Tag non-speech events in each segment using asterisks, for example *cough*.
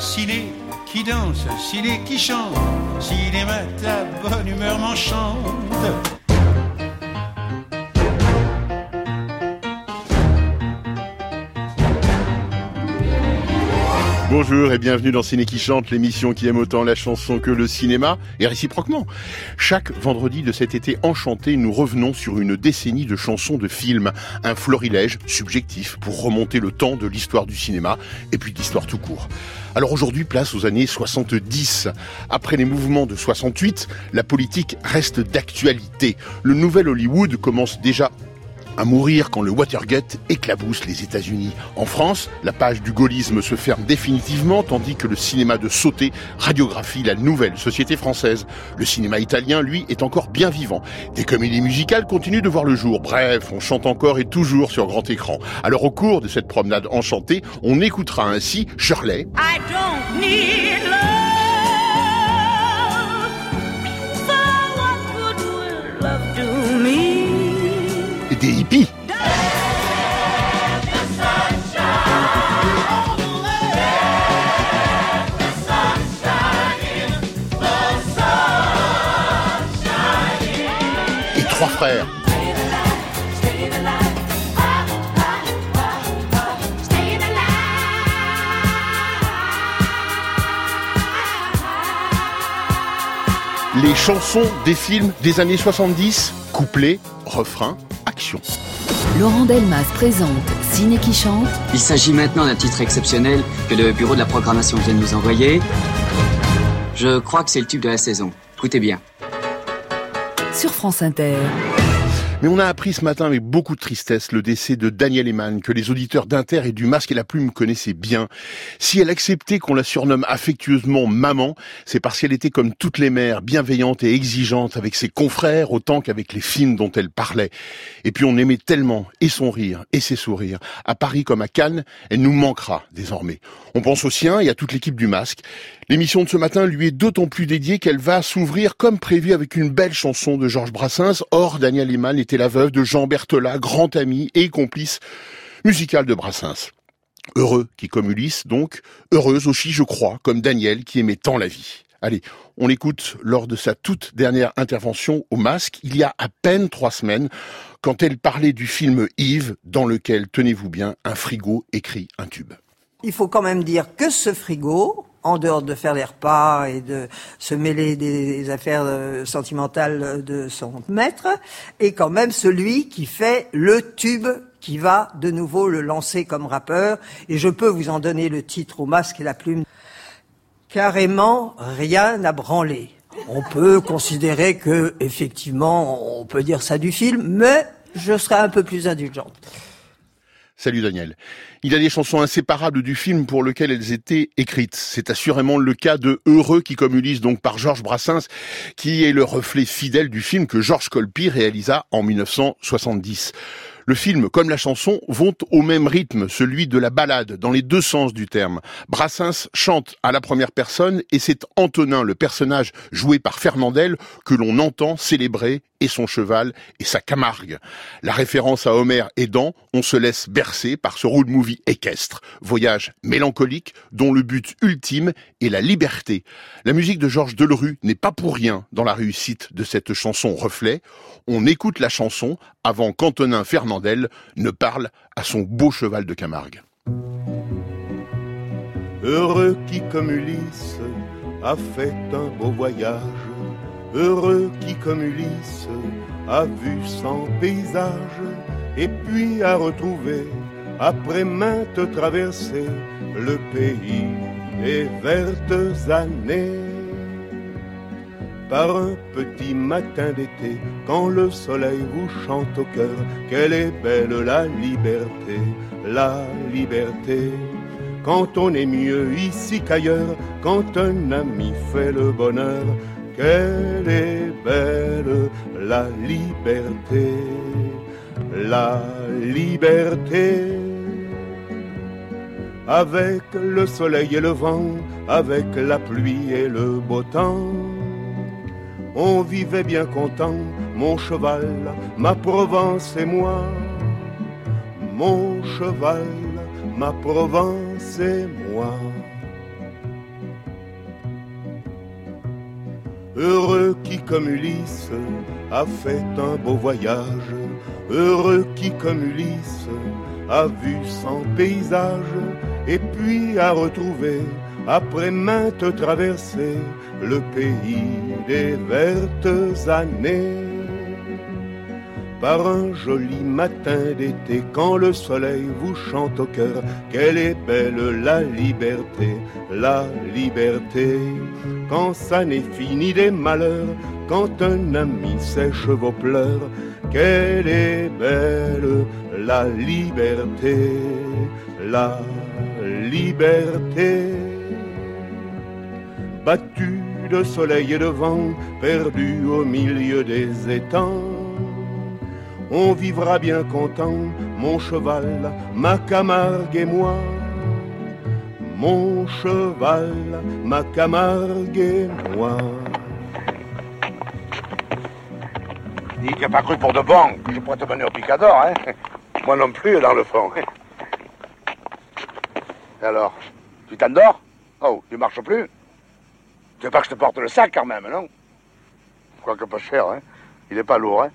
ciné qui danse, ciné qui chante, cinéma ta bonne humeur m'enchante. Bonjour et bienvenue dans Ciné qui chante, l'émission qui aime autant la chanson que le cinéma, et réciproquement. Chaque vendredi de cet été enchanté, nous revenons sur une décennie de chansons de films, un florilège subjectif pour remonter le temps de l'histoire du cinéma et puis d'histoire tout court. Alors aujourd'hui, place aux années 70. Après les mouvements de 68, la politique reste d'actualité. Le nouvel Hollywood commence déjà à mourir quand le Watergate éclabousse les États-Unis. En France, la page du gaullisme se ferme définitivement tandis que le cinéma de sauté radiographie la nouvelle société française. Le cinéma italien, lui, est encore bien vivant. Des comédies musicales continuent de voir le jour. Bref, on chante encore et toujours sur grand écran. Alors au cours de cette promenade enchantée, on écoutera ainsi Shirley. Hippies. Et trois frères. Les chansons des films des années 70, couplets, refrains, Laurent Delmas présente Ciné qui chante. Il s'agit maintenant d'un titre exceptionnel que le bureau de la programmation vient de nous envoyer. Je crois que c'est le tube de la saison. Écoutez bien. Sur France Inter. Mais on a appris ce matin avec beaucoup de tristesse le décès de Daniel Eman, que les auditeurs d'Inter et du Masque et la Plume connaissaient bien. Si elle acceptait qu'on la surnomme affectueusement maman, c'est parce qu'elle était comme toutes les mères, bienveillante et exigeante avec ses confrères autant qu'avec les films dont elle parlait. Et puis on aimait tellement et son rire et ses sourires. À Paris comme à Cannes, elle nous manquera désormais. On pense au sien et à toute l'équipe du Masque. L'émission de ce matin lui est d'autant plus dédiée qu'elle va s'ouvrir comme prévu avec une belle chanson de Georges Brassens. Or, Daniel Eman était la veuve de Jean Berthelat, grand ami et complice musical de Brassens. Heureux qui comme Ulysse, donc, heureuse aussi, je crois, comme Daniel qui aimait tant la vie. Allez, on l'écoute lors de sa toute dernière intervention au masque, il y a à peine trois semaines, quand elle parlait du film Yves, dans lequel, tenez-vous bien, un frigo écrit un tube. Il faut quand même dire que ce frigo, en dehors de faire les repas et de se mêler des affaires euh, sentimentales de son maître, est quand même celui qui fait le tube qui va de nouveau le lancer comme rappeur. Et je peux vous en donner le titre au masque et la plume. Carrément, rien n'a branlé. On peut considérer que, effectivement, on peut dire ça du film, mais je serai un peu plus indulgente. Salut Daniel. Il y a des chansons inséparables du film pour lesquelles elles étaient écrites. C'est assurément le cas de Heureux qui communise donc par Georges Brassens, qui est le reflet fidèle du film que Georges Colpi réalisa en 1970. Le film, comme la chanson, vont au même rythme, celui de la balade, dans les deux sens du terme. Brassens chante à la première personne et c'est Antonin, le personnage joué par Fernandel, que l'on entend célébrer et son cheval et sa Camargue. La référence à Homer aidant, on se laisse bercer par ce road movie équestre, voyage mélancolique dont le but ultime est la liberté. La musique de Georges Delerue n'est pas pour rien dans la réussite de cette chanson reflet. On écoute la chanson avant qu'Antonin Fernandel ne parle à son beau cheval de Camargue. Heureux qui comme Ulysse a fait un beau voyage heureux qui comme Ulysse a vu son paysage et puis a retrouvé après maintes traversées le pays des vertes années. Par un petit matin d'été, quand le soleil vous chante au cœur, quelle est belle la liberté, la liberté. Quand on est mieux ici qu'ailleurs, quand un ami fait le bonheur, qu'elle est belle la liberté, la liberté. Avec le soleil et le vent, avec la pluie et le beau temps, on vivait bien content, mon cheval, ma Provence et moi. Mon cheval, ma Provence et moi. Heureux qui comme Ulysse a fait un beau voyage, heureux qui comme Ulysse a vu son paysage, et puis a retrouvé, après maintes traversées, le pays des vertes années par un joli matin d'été, quand le soleil vous chante au cœur, quelle est belle la liberté, la liberté. Quand ça n'est fini des malheurs, quand un ami sèche vos pleurs, quelle est belle la liberté, la liberté. Battu de soleil et de vent, perdu au milieu des étangs on vivra bien content, mon cheval, ma Camargue et moi. Mon cheval, ma Camargue et moi. Il n'y a pas cru pour de bon que je pourrais te mener au picador, hein? *laughs* Moi non plus, dans le fond. *laughs* alors, tu t'endors? Oh, tu marches plus? Tu veux pas que je te porte le sac quand même, non? Quoique pas cher, hein? Il est pas lourd, hein?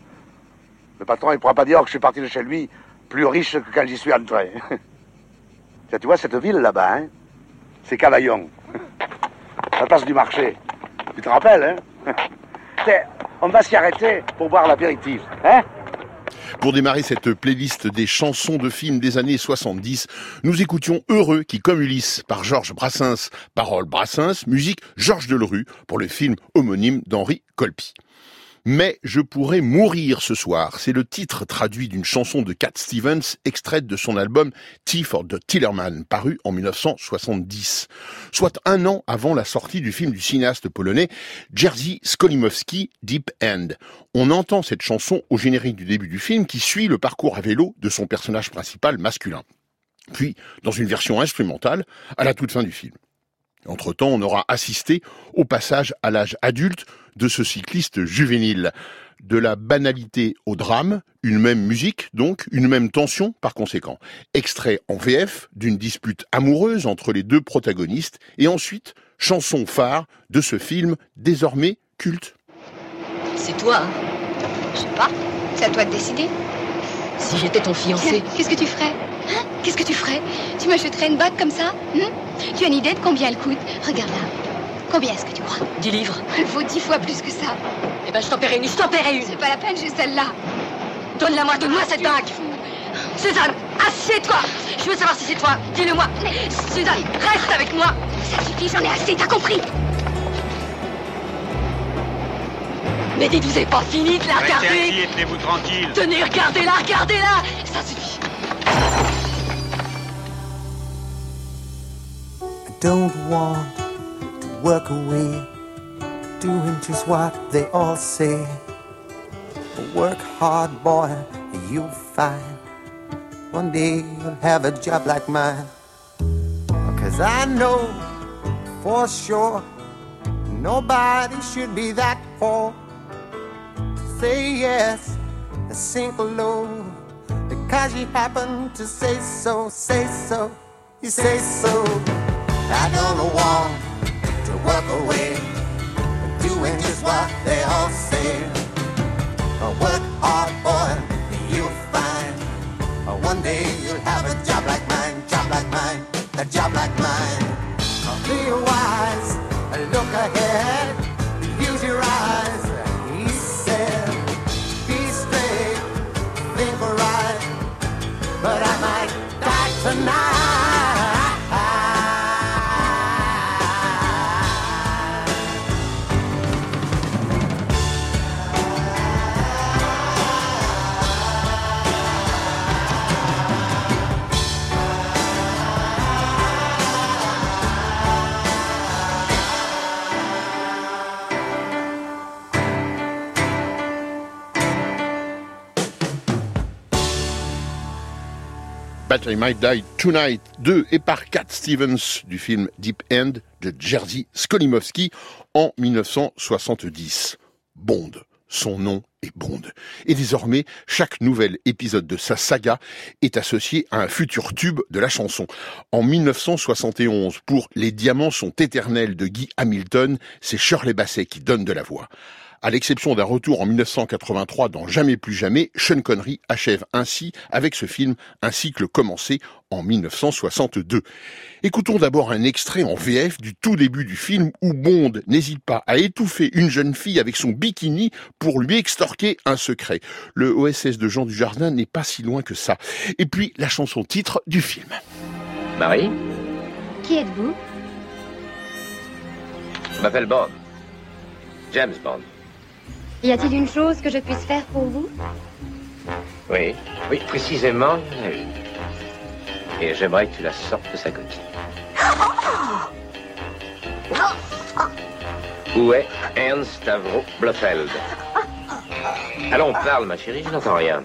Le patron, il pourra pas dire que je suis parti de chez lui plus riche que quand j'y suis entré. *laughs* tu vois cette ville là-bas, hein C'est Cavaillon. *laughs* La place du marché. Tu te rappelles, hein? *laughs* On va s'y arrêter pour boire l'apéritif, hein? Pour démarrer cette playlist des chansons de films des années 70, nous écoutions Heureux qui comme Ulysse par Georges Brassens, parole Brassens, musique Georges Delerue pour le film homonyme d'Henri Colpi. Mais je pourrais mourir ce soir. C'est le titre traduit d'une chanson de Cat Stevens, extraite de son album Tea for the Tillerman, paru en 1970. Soit un an avant la sortie du film du cinéaste polonais Jerzy Skolimowski, Deep End. On entend cette chanson au générique du début du film qui suit le parcours à vélo de son personnage principal masculin. Puis, dans une version instrumentale, à la toute fin du film. Entre-temps, on aura assisté au passage à l'âge adulte de ce cycliste juvénile. De la banalité au drame, une même musique, donc une même tension par conséquent. Extrait en VF d'une dispute amoureuse entre les deux protagonistes et ensuite chanson phare de ce film désormais culte. C'est toi, hein Je sais pas, c'est à toi de décider. Si j'étais ton fiancé. Qu'est-ce que tu ferais? Hein? Qu'est-ce que tu ferais? Tu m'achèterais une bague comme ça? Hein? Tu as une idée de combien elle coûte? Regarde là. Combien est-ce que tu crois? Dix livres. Elle vaut dix fois plus que ça. Eh ben, je t'en paierai une, je t'en paierai une. C'est pas la peine, j'ai celle-là. Donne-la-moi, donne-moi cette bague. Suzanne, assieds-toi. Je veux savoir si c'est toi. Dis-le-moi. Suzanne, reste avec moi. Ça suffit, j'en ai assez, t'as compris? Mais dites, vous avez pas fini de la regarder tenez-vous tranquille. Tenez, regardez-la, regardez-la. Ça suffit. I don't want to work away, doing just what they all say. Work hard, boy, and you'll find one day you'll have a job like mine. Cause I know for sure nobody should be that poor. Say yes and sink low because you happen to say so, say so, you say so. I don't want to walk away, doing just what they all say. Work hard, boy, you'll find. One day you'll have a job like mine, job like mine, a job like mine. Be wise, look ahead, I Might Die Tonight 2 et par Cat Stevens du film Deep End de Jerzy Skolimowski en 1970. Bond, son nom et Bond. Et désormais, chaque nouvel épisode de sa saga est associé à un futur tube de la chanson. En 1971, pour Les diamants sont éternels de Guy Hamilton, c'est Shirley Basset qui donne de la voix. À l'exception d'un retour en 1983 dans Jamais plus jamais, Sean Connery achève ainsi, avec ce film, un cycle commencé en 1962. Écoutons d'abord un extrait en VF du tout début du film où Bond n'hésite pas à étouffer une jeune fille avec son bikini pour lui extorquer un secret. Le OSS de Jean Dujardin n'est pas si loin que ça. Et puis la chanson titre du film. Marie? Qui êtes-vous? Je m'appelle Bond. James Bond. Y a-t-il une chose que je puisse faire pour vous? Oui, oui, précisément. Et j'aimerais que tu la sortes de sa coquille. Où est Ernst Stavro Blofeld? Allons, parle, ma chérie, je n'entends rien.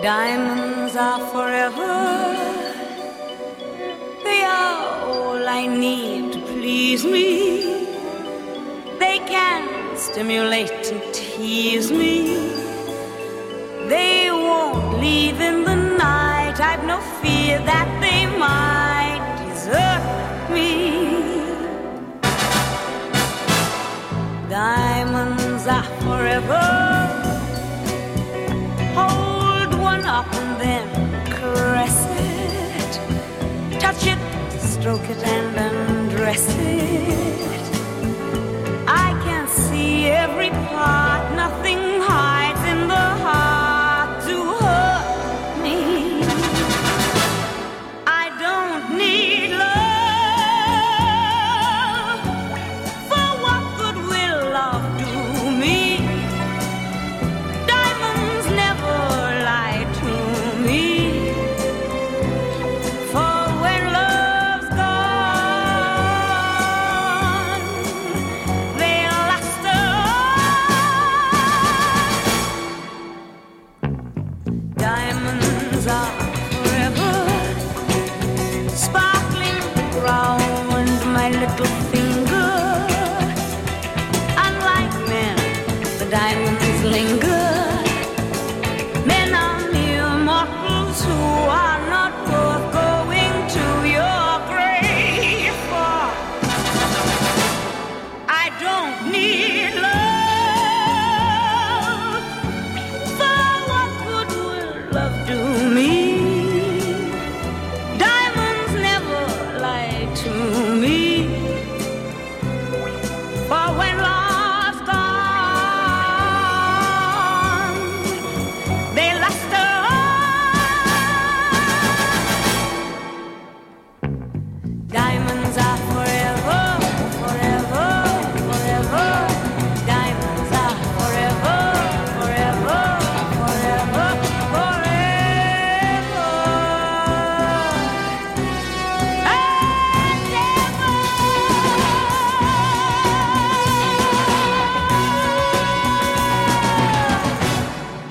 Diamonds are forever. I need to please me. They can stimulate and tease me. They won't leave in the night. I've no fear that they might desert me. Diamonds are forever. Hold one up and then caress it. Touch it, stroke it, and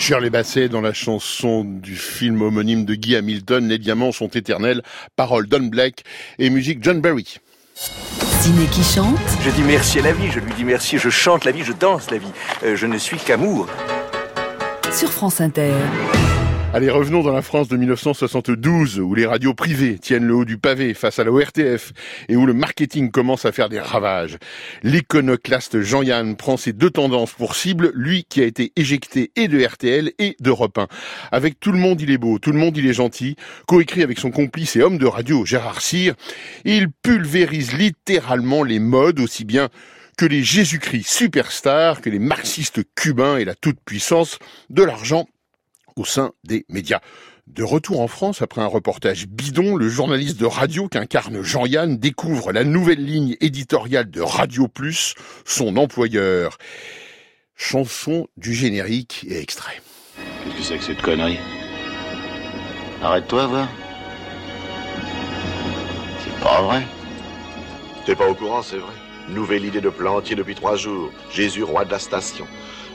Shirley Basset dans la chanson du film homonyme de Guy Hamilton, Les diamants sont éternels, paroles Don Black et musique John Barry. Ciné qui chante, Je dis merci à la vie, je lui dis merci, je chante la vie, je danse la vie. Euh, je ne suis qu'amour. sur France Inter. Allez, revenons dans la France de 1972, où les radios privées tiennent le haut du pavé face à la ORTF et où le marketing commence à faire des ravages. L'iconoclaste Jean-Yann prend ses deux tendances pour cible, lui qui a été éjecté et de RTL et d'Europe 1. Avec Tout le monde il est beau, Tout le monde il est gentil, coécrit avec son complice et homme de radio Gérard Cyr, il pulvérise littéralement les modes aussi bien que les Jésus-Christ superstars, que les marxistes cubains et la toute-puissance de l'argent au sein des médias. De retour en France, après un reportage bidon, le journaliste de radio qu'incarne Jean-Yann découvre la nouvelle ligne éditoriale de Radio Plus, son employeur. Chanson du générique et extrait. Qu'est-ce que c'est que cette connerie? Arrête-toi, va. C'est pas vrai. T'es pas au courant, c'est vrai. Nouvelle idée de plantier depuis trois jours. Jésus, roi de la station.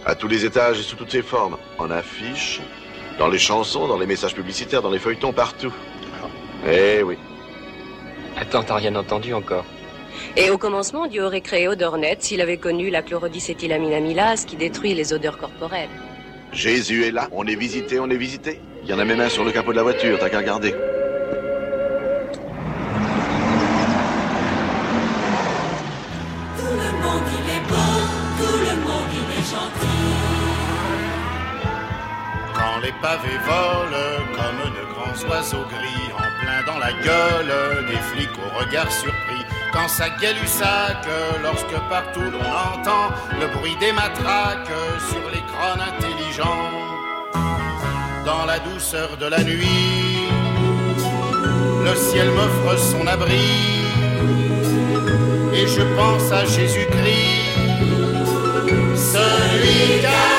À tous les étages et sous toutes ses formes. En affiches, dans les chansons, dans les messages publicitaires, dans les feuilletons, partout. Eh oui. Attends, t'as rien entendu encore Et au commencement, Dieu aurait créé Odornet s'il avait connu la chlorodicétylamine amylase qui détruit les odeurs corporelles. Jésus est là, on est visité, on est visité. Il y en a même un sur le capot de la voiture, t'as qu'à regarder. Pavés volent comme de grands oiseaux gris en plein dans la gueule des flics au regard surpris. Quand ça gueule du sac, lorsque partout l'on entend le bruit des matraques sur les crânes intelligents. Dans la douceur de la nuit, le ciel m'offre son abri. Et je pense à Jésus-Christ, celui qu'a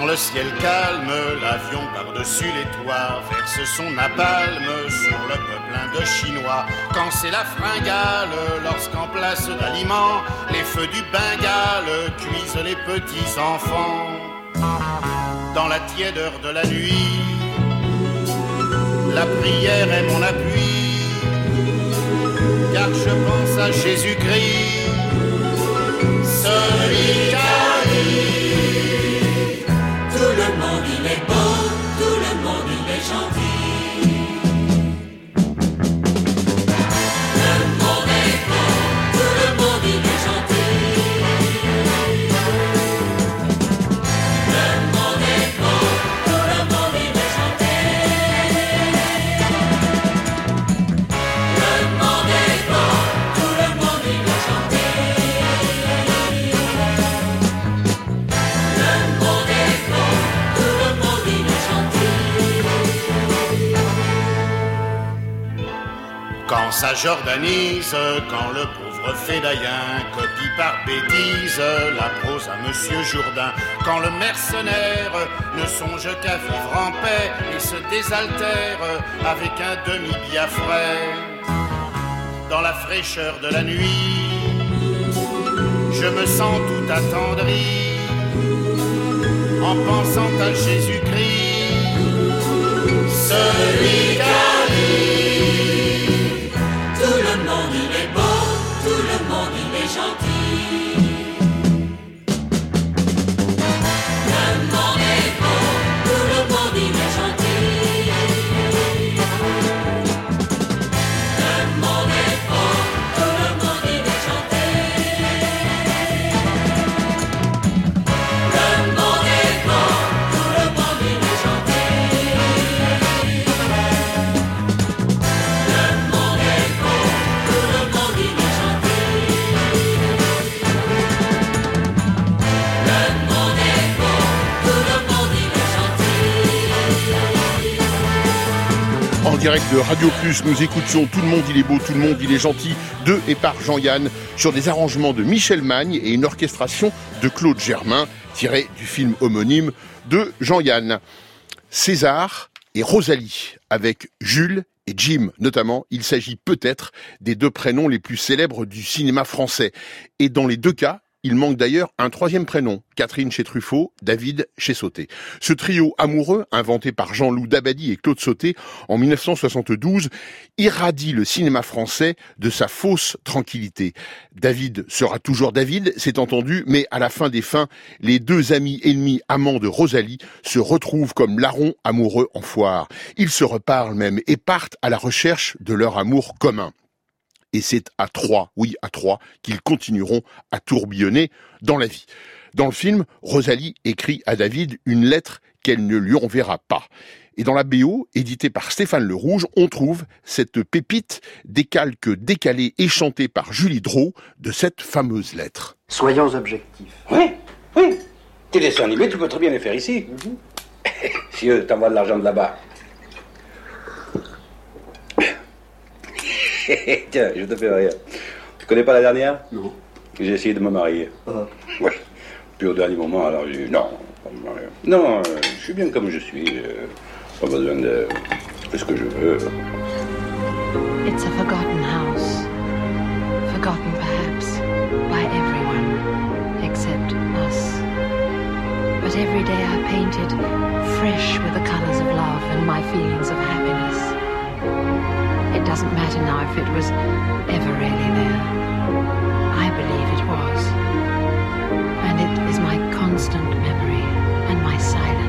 dans le ciel calme, l'avion par-dessus les toits verse son napalm sur le peuple de Chinois. Quand c'est la fringale, lorsqu'en place d'aliments, les feux du Bengale cuisent les petits enfants. Dans la tièdeur de la nuit, la prière est mon appui, car je pense à Jésus-Christ, Ça jordanise, quand le pauvre fédaïen copie par bêtise la prose à Monsieur Jourdain, quand le mercenaire ne songe qu'à vivre en paix et se désaltère avec un demi-biafrais. Dans la fraîcheur de la nuit, je me sens tout attendri en pensant à Jésus-Christ, celui direct de Radio Plus, nous écoutions Tout le monde il est beau, tout le monde il est gentil de et par Jean-Yann sur des arrangements de Michel Magne et une orchestration de Claude Germain tiré du film homonyme de Jean-Yann. César et Rosalie avec Jules et Jim notamment, il s'agit peut-être des deux prénoms les plus célèbres du cinéma français. Et dans les deux cas, il manque d'ailleurs un troisième prénom, Catherine chez Truffaut, David chez Sauté. Ce trio amoureux, inventé par Jean-Loup Dabadi et Claude Sauté en 1972, irradie le cinéma français de sa fausse tranquillité. David sera toujours David, c'est entendu, mais à la fin des fins, les deux amis ennemis amants de Rosalie se retrouvent comme larrons amoureux en foire. Ils se reparlent même et partent à la recherche de leur amour commun. Et c'est à trois, oui à trois, qu'ils continueront à tourbillonner dans la vie. Dans le film, Rosalie écrit à David une lettre qu'elle ne lui enverra pas. Et dans la BO, éditée par Stéphane Le Rouge, on trouve cette pépite des calques décalés et chantés par Julie Drault de cette fameuse lettre. Soyons objectifs. Oui, oui. Tes dessins animés, tu peux très bien les faire ici. *laughs* si eux t'envoient de l'argent de là-bas. *laughs* Tiens, je te fais rire. Tu connais pas la dernière? Non. J'ai essayé de me marier. Ah. Ouais. Puis au dernier moment, alors j'ai dit non. pas me marier. Non, euh, je suis bien comme je suis. euh, pas besoin de. Ce que je veux. It's a forgotten house. Forgotten perhaps by everyone except us. But every day I painted fresh with the colors of love and my feelings of happiness. Doesn't matter now if it was ever really there. I believe it was. And it is my constant memory and my silent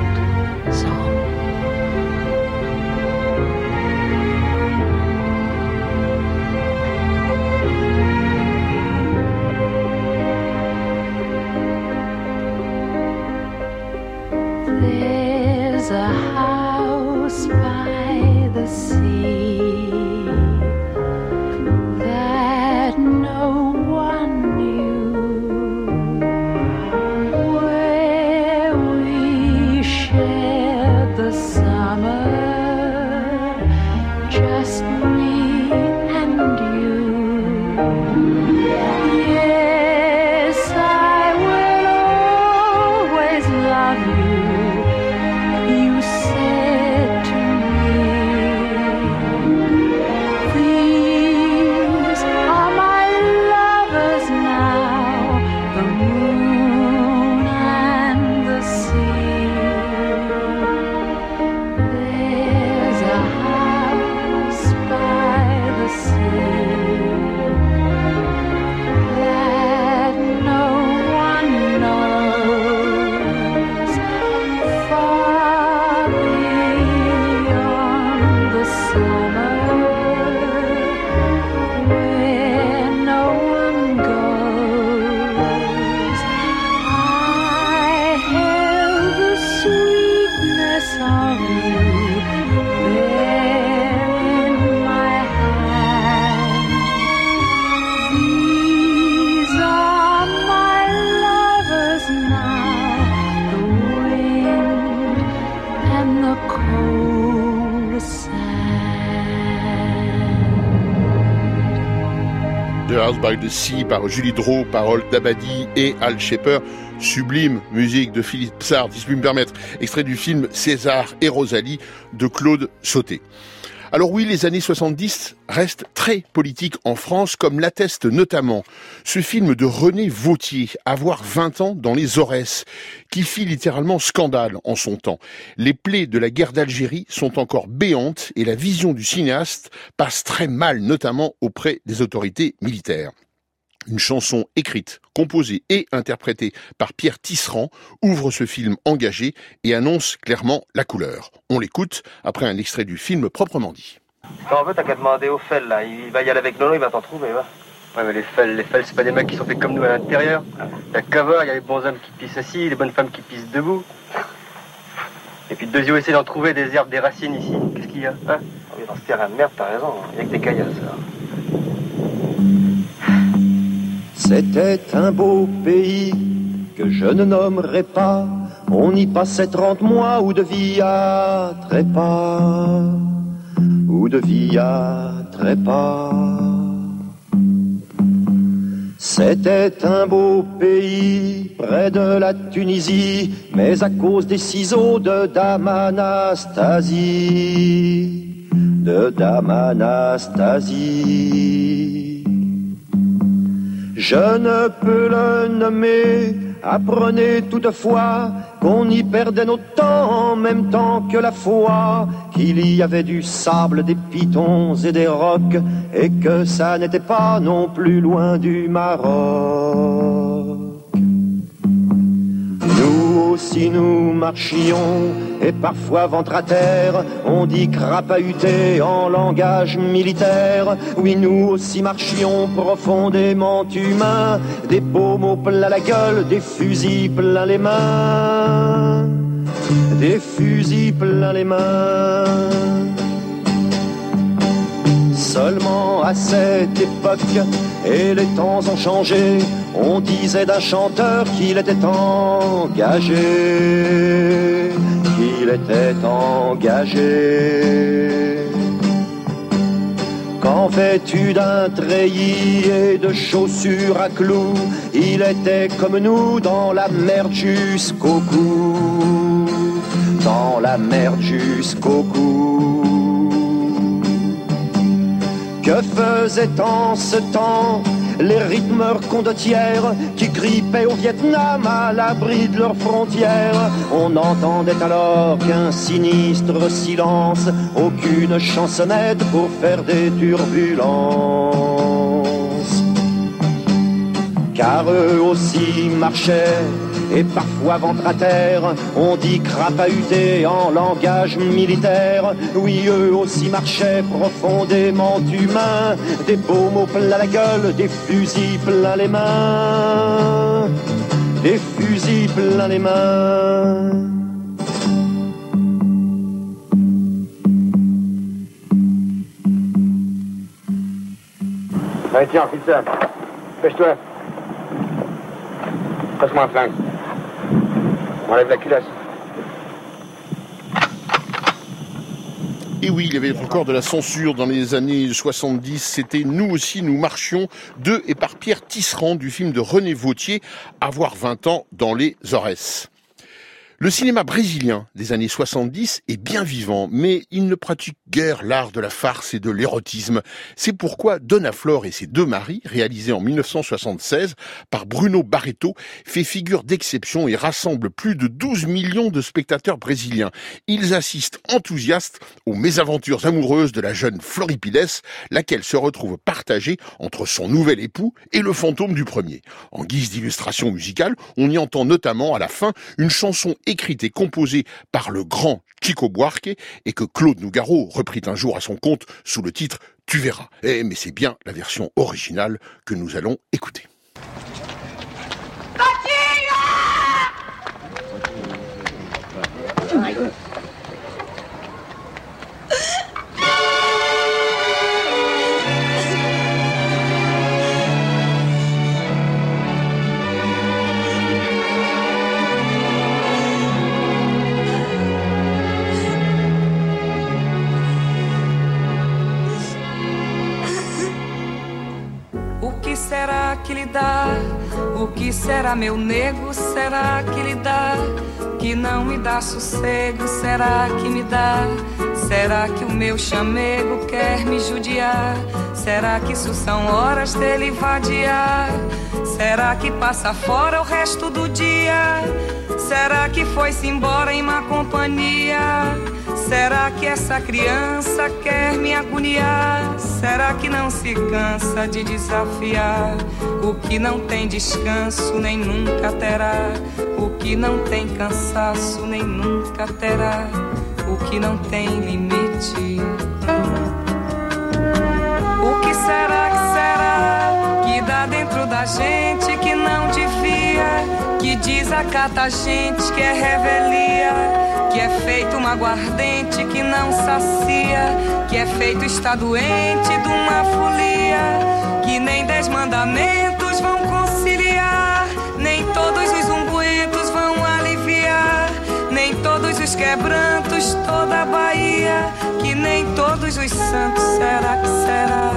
by the Sea par Julie Drault, paroles d'Abadi et Al Shepper. Sublime musique de Philippe Sard, si je puis me permettre. Extrait du film César et Rosalie de Claude Sauté. Alors oui, les années 70 restent très politiques en France, comme l'atteste notamment ce film de René Vautier, Avoir 20 ans dans les Aurès, qui fit littéralement scandale en son temps. Les plaies de la guerre d'Algérie sont encore béantes et la vision du cinéaste passe très mal, notamment auprès des autorités militaires. Une chanson écrite, composée et interprétée par Pierre Tisserand ouvre ce film engagé et annonce clairement la couleur. On l'écoute après un extrait du film proprement dit. Quand on veut, t'as qu'à demander au FEL, là. Il va y aller avec Nono, il va t'en trouver, va. Ouais, mais les FEL, les FEL, c'est pas des mecs qui sont faits comme nous à l'intérieur. Il y a qu'à voir, il y a les bons hommes qui pissent assis, les bonnes femmes qui pissent debout. Et puis de deux yeux, essayer d'en trouver des herbes, des racines ici. Qu'est-ce qu'il y a, hein? Dans ce terrain de merde, t'as raison. Il y a que des caillasses, là. C'était un beau pays que je ne nommerai pas. On y passait trente mois ou de vie à trépas, ou de vie à trépas. C'était un beau pays près de la Tunisie, mais à cause des ciseaux de Dame Anastasie, de Dame Anastasie. Je ne peux le nommer, apprenez toutefois qu'on y perdait notre temps en même temps que la foi, qu'il y avait du sable, des pitons et des rocs, et que ça n'était pas non plus loin du Maroc. Aussi nous marchions, et parfois ventre à terre, on dit crapahuté en langage militaire. Oui, nous aussi marchions profondément humains, des pommeaux plein la gueule, des fusils plein les mains. des fusils plein les mains. Seulement à cette époque, et les temps ont changé, on disait d'un chanteur qu'il était engagé, qu'il était engagé. Quand vêtu d'un treillis et de chaussures à clous, il était comme nous dans la merde jusqu'au cou, dans la merde jusqu'au cou. Que faisait en ce temps les rythmeurs condottières qui grippaient au Vietnam à l'abri de leurs frontières. On n'entendait alors qu'un sinistre silence, aucune chansonnette pour faire des turbulences. Car eux aussi marchaient et parfois ventre à terre, on dit crapahuté en langage militaire. Oui, eux aussi marchaient profondément humains, des beaux mots plein la gueule, des fusils plein les mains, des fusils plein les mains. Allez, tiens, file. Pêche-toi. Passe-moi un flingue. On enlève la culasse. Et oui, il y avait encore de la censure dans les années 70. C'était Nous aussi, nous marchions de et par Pierre Tisserand du film de René Vautier, Avoir 20 ans dans les Aurès. Le cinéma brésilien des années 70 est bien vivant, mais il ne pratique guère l'art de la farce et de l'érotisme. C'est pourquoi Donna Flor et ses deux maris, réalisé en 1976 par Bruno Barreto, fait figure d'exception et rassemble plus de 12 millions de spectateurs brésiliens. Ils assistent enthousiastes aux mésaventures amoureuses de la jeune Floripides, laquelle se retrouve partagée entre son nouvel époux et le fantôme du premier. En guise d'illustration musicale, on y entend notamment à la fin une chanson écrite et composée par le grand Chico Buarque et que Claude Nougaro reprit un jour à son compte sous le titre Tu verras. Eh, mais c'est bien la version originale que nous allons écouter. Será que lhe dá? O que será, meu nego? Será que lhe dá? Que não me dá sossego? Será que me dá? Será que o meu chamego quer me judiar? Será que isso são horas dele vadiar? Será que passa fora o resto do dia? Será que foi-se embora em má companhia? Será que essa criança quer me agoniar? Será que não se cansa de desafiar o que não tem descanso nem nunca terá? O que não tem cansaço nem nunca terá? O que não tem limite? O que será que será que dá dentro da gente que não devia? Que desacata a gente que é revelia? Que é feito uma aguardente que não sacia, que é feito está doente de uma folia, que nem dez mandamentos vão conciliar, os quebrantos toda a Bahia, que nem todos os santos será que será?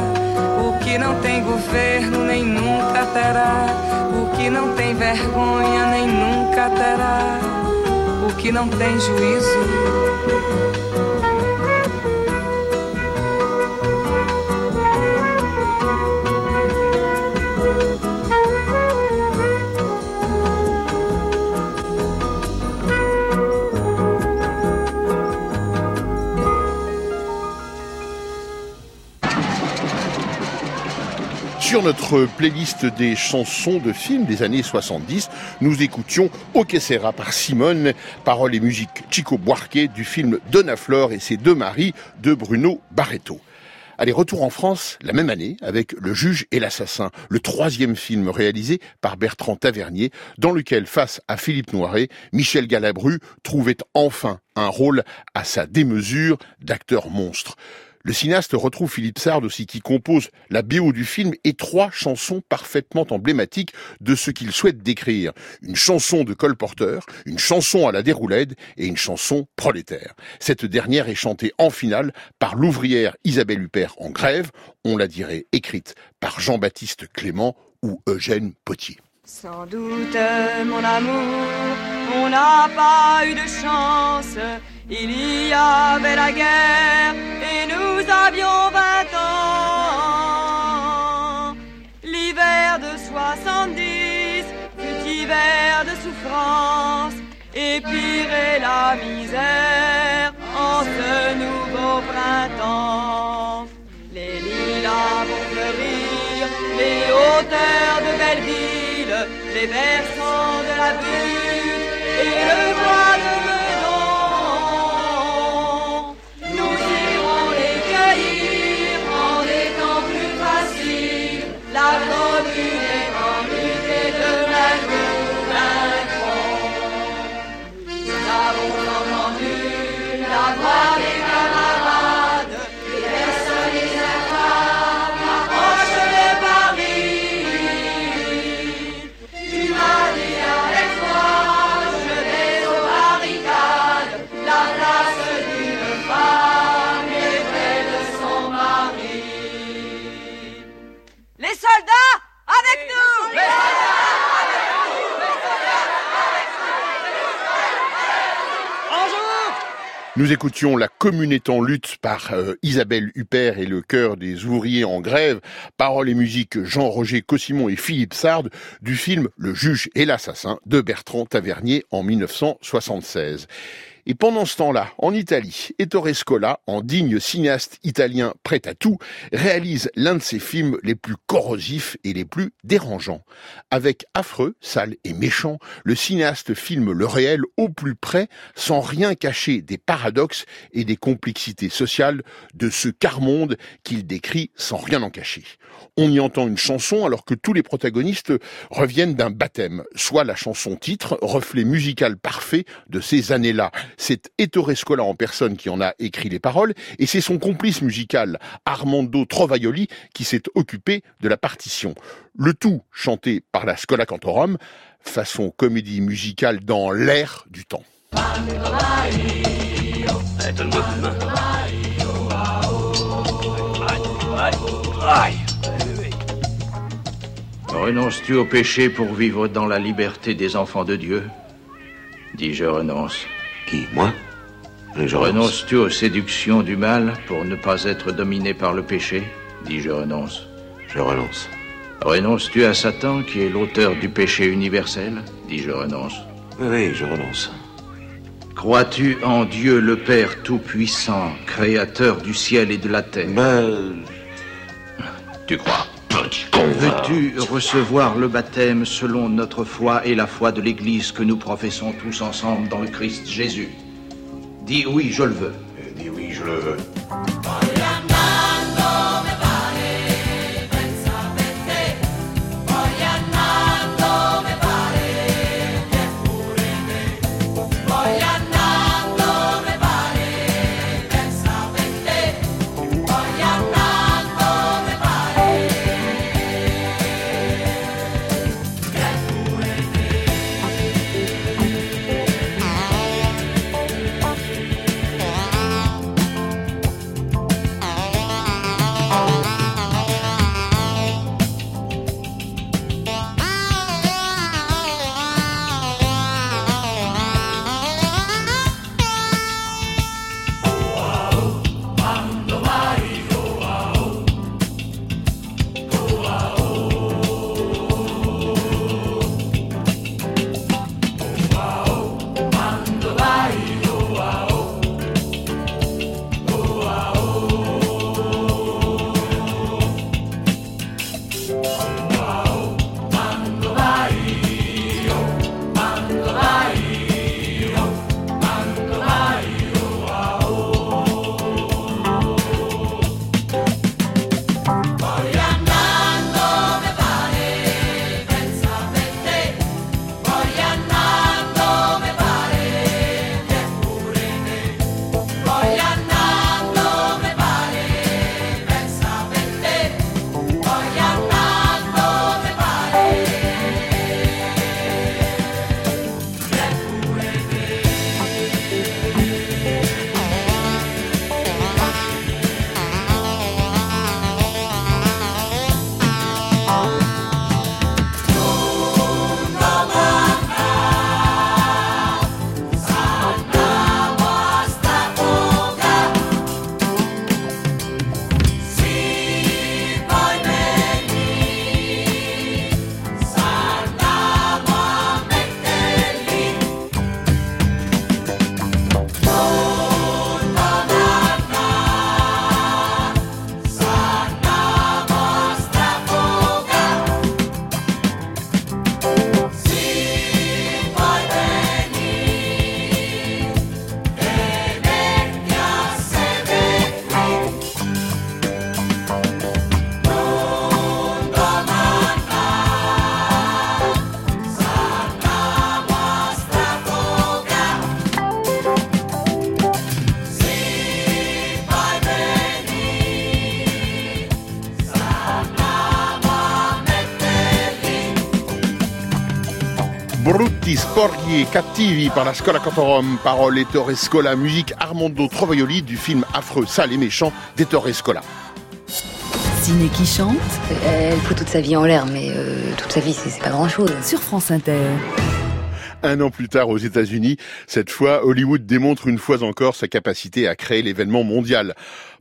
O que não tem governo nem nunca terá, o que não tem vergonha nem nunca terá o que não tem juízo. Sur notre playlist des chansons de films des années 70, nous écoutions O que sera par Simone, paroles et musique Chico Buarque du film Donna Flor et ses deux maris de Bruno Barreto. Allez, retour en France la même année avec Le juge et l'assassin, le troisième film réalisé par Bertrand Tavernier, dans lequel, face à Philippe Noiret, Michel Galabru trouvait enfin un rôle à sa démesure d'acteur monstre. Le cinéaste retrouve Philippe Sard aussi qui compose la BO du film et trois chansons parfaitement emblématiques de ce qu'il souhaite décrire. Une chanson de colporteur, une chanson à la déroulède et une chanson prolétaire. Cette dernière est chantée en finale par l'ouvrière Isabelle Huppert en grève, on la dirait écrite par Jean-Baptiste Clément ou Eugène Potier. Sans doute, mon amour, on n'a pas eu de chance. Il y avait la guerre et nous avions vingt ans. L'hiver de 70 fut hiver de souffrance et pire la misère en ce nouveau printemps. Les lilas vont fleurir, les hauteurs de Belleville, les versants de la butte et le bois Les soldats, avec nous. Nous. Écoutions La commune est en lutte par euh, Isabelle Huppert et le chœur des ouvriers en grève, paroles et musique Jean-Roger Cossimon et Philippe Sard du film Le juge et l'assassin de Bertrand Tavernier en 1976. Et pendant ce temps-là, en Italie, Ettore Scola, en digne cinéaste italien prêt à tout, réalise l'un de ses films les plus corrosifs et les plus dérangeants. Avec affreux, sale et méchant, le cinéaste filme le réel au plus près, sans rien cacher des paradoxes et des complexités sociales de ce quart-monde qu'il décrit sans rien en cacher. On y entend une chanson alors que tous les protagonistes reviennent d'un baptême, soit la chanson titre, reflet musical parfait de ces années-là. C'est Ettore Scola en personne qui en a écrit les paroles, et c'est son complice musical, Armando Trovaioli, qui s'est occupé de la partition. Le tout chanté par la Scola Cantorum, façon comédie musicale dans l'air du temps. Renonces-tu au péché pour vivre dans la liberté des enfants de Dieu? Dis je renonce. Qui, moi Je. Renonces-tu aux séductions du mal pour ne pas être dominé par le péché Dis je renonce. Je renonce. Renonces-tu à Satan qui est l'auteur du péché universel Dis je renonce. Oui, oui, je renonce. Crois-tu en Dieu le Père Tout-Puissant, Créateur du ciel et de la terre? Ben... Tu crois? Veux-tu recevoir le baptême selon notre foi et la foi de l'Église que nous professons tous ensemble dans le Christ Jésus? Dis oui, je le veux. Dis oui, je le veux. Brutti, sporchi e cattivi par la Scola Cantorum, parole Ettore Scola, musique Armando Trovaioli du film affreux, sale et méchant d'Ettore Scola. Ciné qui chante. Elle fout toute sa vie en l'air, mais euh, toute sa vie, c'est c'est pas grand-chose. Sur France Inter. Un an plus tard aux États-Unis, cette fois, Hollywood démontre une fois encore sa capacité à créer l'événement mondial.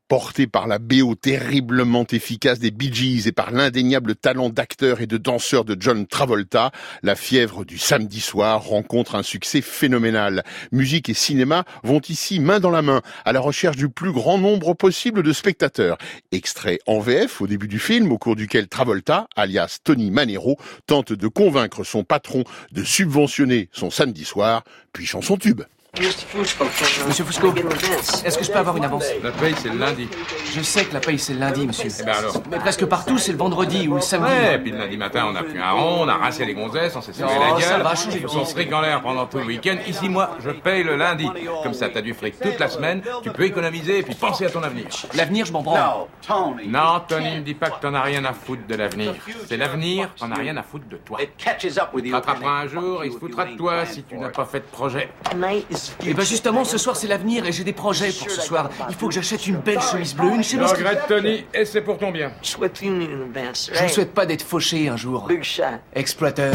Porté par la BO terriblement efficace des Bee Gees et par l'indéniable talent d'acteur et de danseur de John Travolta, La fièvre du samedi soir rencontre un succès phénoménal. Musique et cinéma vont ici main dans la main à la recherche du plus grand nombre possible de spectateurs. Extrait en VF au début du film au cours duquel Travolta, alias Tony Manero, tente de convaincre son patron de subventionner son samedi soir, puis chanson tube. Monsieur Fusco, est-ce que je peux avoir une avance La paye, c'est le lundi. Je sais que la paye c'est le lundi, monsieur. Eh ben alors Mais presque partout c'est le vendredi ou le samedi. Ouais, et puis le lundi matin, on a pris un rond, on a rincé les gonzesses, on s'est serré la gueule. ça va, changer On se fric en l'air pendant tout le week-end. Ici, moi, je paye le lundi. Comme ça, t'as du fric toute la semaine, tu peux économiser et puis penser à ton avenir. L'avenir, je m'en branle. Non, Tony, ne dis pas que t'en as rien à foutre de l'avenir. C'est l'avenir, t'en as rien à foutre de toi. Tu rattraperas un jour et il se foutra de toi si tu n'as pas fait de projet. Et ben justement, ce soir c'est l'avenir et j'ai des projets pour ce soir. Il faut que j'achète une belle chemise bleue, une Je chemise. qui- regrette, Tony, et c'est pour ton bien. Je ne souhaite pas d'être fauché un jour. Exploiteur.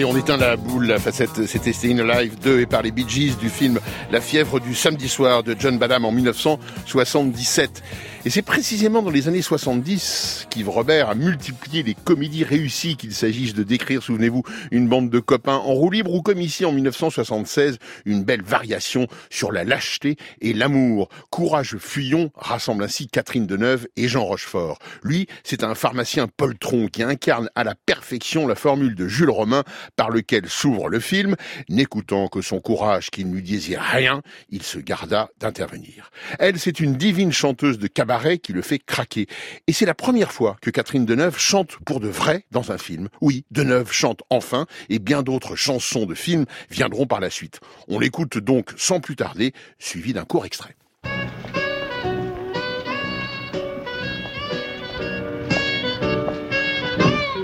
Allez, on éteint la boule, la facette, c'était Staying Alive 2 et par les Bee Gees du film La fièvre du samedi soir de John Badham en 1977. Et c'est précisément dans les années 70 qu'Yves Robert a multiplié les comédies réussies qu'il s'agisse de décrire, souvenez-vous, une bande de copains en roue libre ou comme ici en 1976, une belle variation sur la lâcheté et l'amour. Courage Fuyon rassemble ainsi Catherine Deneuve et Jean Rochefort. Lui, c'est un pharmacien poltron qui incarne à la perfection la formule de Jules Romain par lequel s'ouvre le film. N'écoutant que son courage qui ne lui disait rien, il se garda d'intervenir. Elle, c'est une divine chanteuse de cabaret qui le fait craquer. Et c'est la première fois que Catherine Deneuve chante pour de vrai dans un film. Oui, Deneuve chante enfin, et bien d'autres chansons de films viendront par la suite. On l'écoute donc sans plus tarder, suivi d'un court extrait.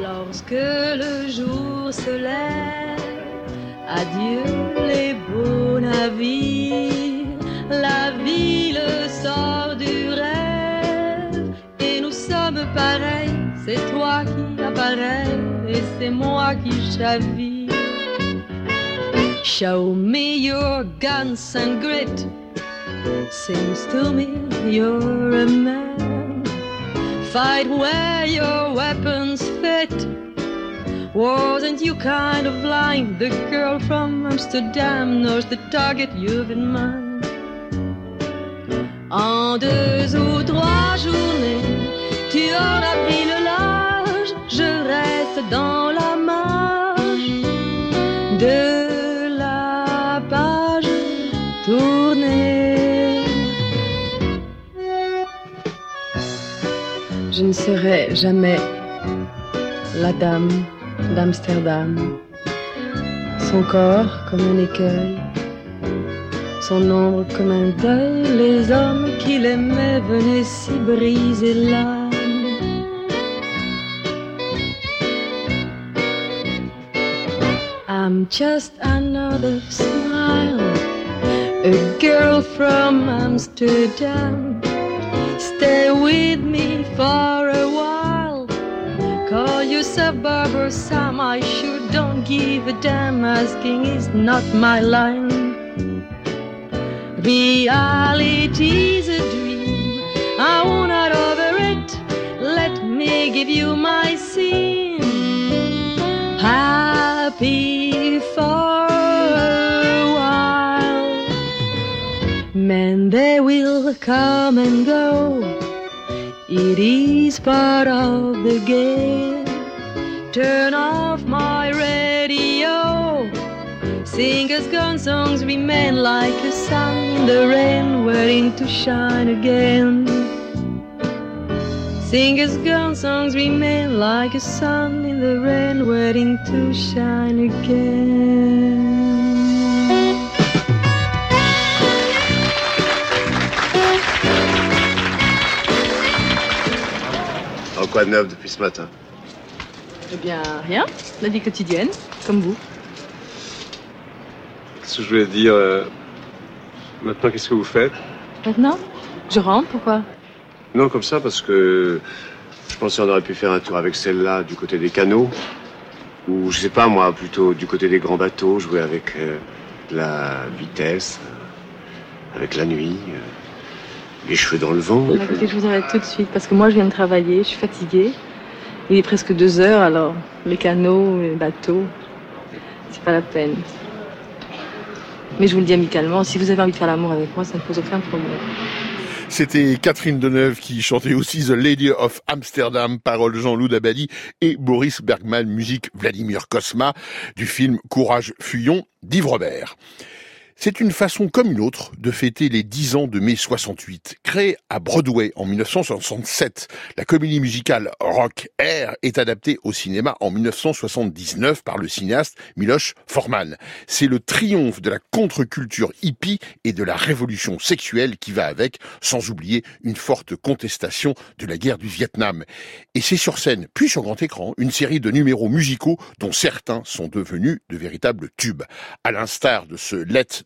Lorsque le jour se lève, adieu les beaux navires, la ville sort pareils. C'est toi qui apparais et c'est moi qui. Show me your guns and grit. Seems to me you're a man. Fight where your weapons fit. Wasn't you kind of blind? The girl from Amsterdam knows the target you've in mind. En deux ou trois journées, tu auras pris le large. Je reste dans la marge de la page tournée. Je ne serai jamais la dame d'Amsterdam. Son corps comme un écueil, son ombre comme un deuil. Les hommes qu'il aimait venaient s'y briser l'âme. I'm just another smile, a girl from Amsterdam. Stay with me for a while. Call yourself Barbara Sam. I sure don't give a damn. Asking is not my line. Reality's a dream. I want out over it. Let me give you my scene. Happy for a while. Men, they will come and go. It is part of the game. Turn off my radio. Singers gone songs remain like a sun in the rain, waiting to shine again. Singers gone songs remain like a sun in the rain, waiting to shine again. En quoi de neuf depuis ce matin? Eh bien, rien. La vie quotidienne, comme vous. Qu'est-ce que je voulais dire euh, Maintenant, qu'est-ce que vous faites? Maintenant? Je rentre, pourquoi? Non, comme ça, parce que je pensais qu'on aurait pu faire un tour avec celle-là du côté des canaux. Ou, je sais pas, moi, plutôt du côté des grands bateaux, jouer avec euh, la vitesse, euh, avec la nuit, euh, les cheveux dans le vent. Bah, Écoutez, je vous arrête tout de suite parce que moi je viens de travailler, je suis fatiguée. Il est presque deux heures alors les canaux, les bateaux, c'est pas la peine. Mais je vous le dis amicalement, si vous avez envie de faire l'amour avec moi, ça ne pose aucun problème. C'était Catherine Deneuve qui chantait aussi The Lady of Amsterdam, paroles Jean-Loup Dabadi et Boris Bergman, musique Vladimir Kosma du film Courage Fuyon d'Yves Robert. C'est une façon comme une autre de fêter les 10 ans de mai 68. Créée à Broadway en 1967, la comédie musicale Rock Air est adaptée au cinéma en 1979 par le cinéaste Miloš Forman. C'est le triomphe de la contre-culture hippie et de la révolution sexuelle qui va avec, sans oublier une forte contestation de la guerre du Vietnam. Et c'est sur scène, puis sur grand écran, une série de numéros musicaux dont certains sont devenus de véritables tubes. À l'instar de ce Let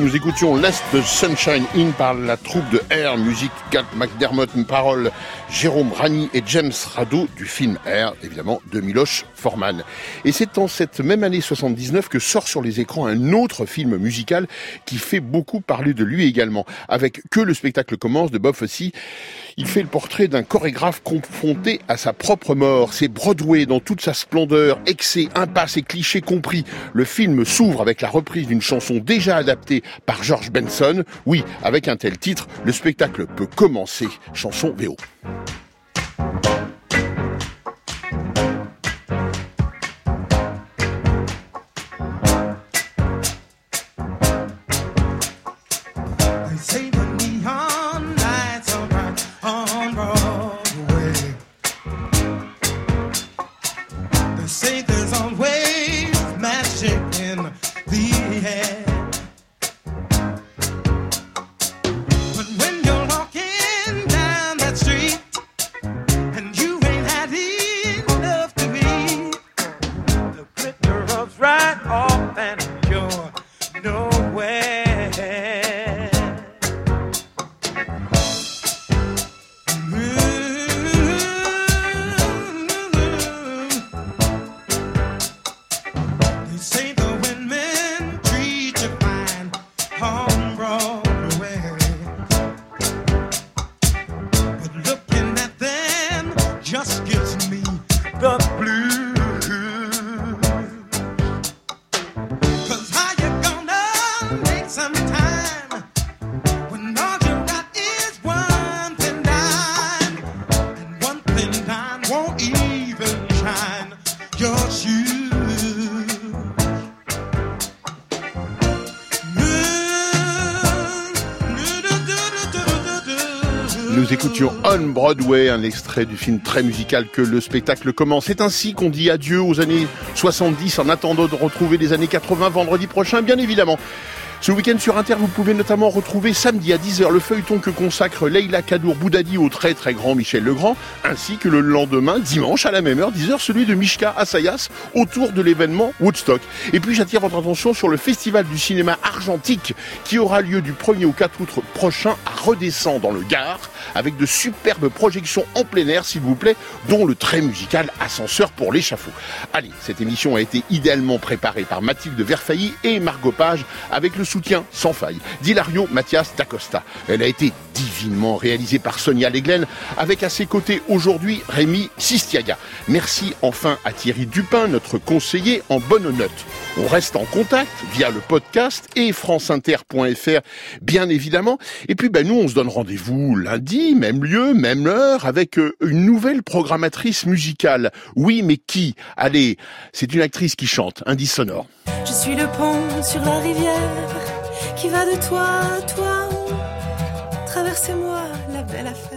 Nous écoutions Last Sunshine In par la troupe de Air, musique Cat McDermott, paroles Jérôme Rani et James Rado du film Air, évidemment, de Miloche Forman. Et c'est en cette même année 79 que sort sur les écrans un autre film musical qui fait beaucoup parler de lui également. Avec Que le spectacle commence de Bob Fosse, il fait le portrait d'un chorégraphe confronté à sa propre mort. C'est Broadway dans toute sa splendeur, excès, impasse et clichés compris. Le film s'ouvre avec la reprise d'une chanson déjà adaptée par George Benson. Oui, avec un tel titre, le spectacle peut commencer. Chanson VO. Broadway, un extrait du film très musical que le spectacle commence. C'est ainsi qu'on dit adieu aux années 70 en attendant de retrouver les années 80 vendredi prochain, bien évidemment. Ce week-end sur Inter, vous pouvez notamment retrouver samedi à 10h le feuilleton que consacre Leila Kadour Boudadi au très très grand Michel Legrand, ainsi que le lendemain, dimanche à la même heure, 10h, celui de Mishka Assayas autour de l'événement Woodstock. Et puis j'attire votre attention sur le festival du cinéma argentique qui aura lieu du 1er au 4 août prochain à Redescend dans le Gard, avec de superbes projections en plein air, s'il vous plaît, dont le très musical Ascenseur pour l'échafaud. Allez, cette émission a été idéalement préparée par Mathilde Verfailly et Margot Page, avec le soutien sans faille d'Hilario Mathias D'Acosta. Elle a été divinement réalisée par Sonia Leglen, avec à ses côtés aujourd'hui Rémi Sistiaga. Merci enfin à Thierry Dupin, notre conseiller en bonne note. On reste en contact via le podcast et franceinter.fr, bien évidemment. Et puis, ben, nous, on se donne rendez-vous lundi, même lieu, même heure, avec euh, une nouvelle programmatrice musicale. Oui, mais qui? Allez, c'est une actrice qui chante, indice sonore. Je suis le pont sur la rivière qui va de toi à toi. Traversez-moi la belle affaire.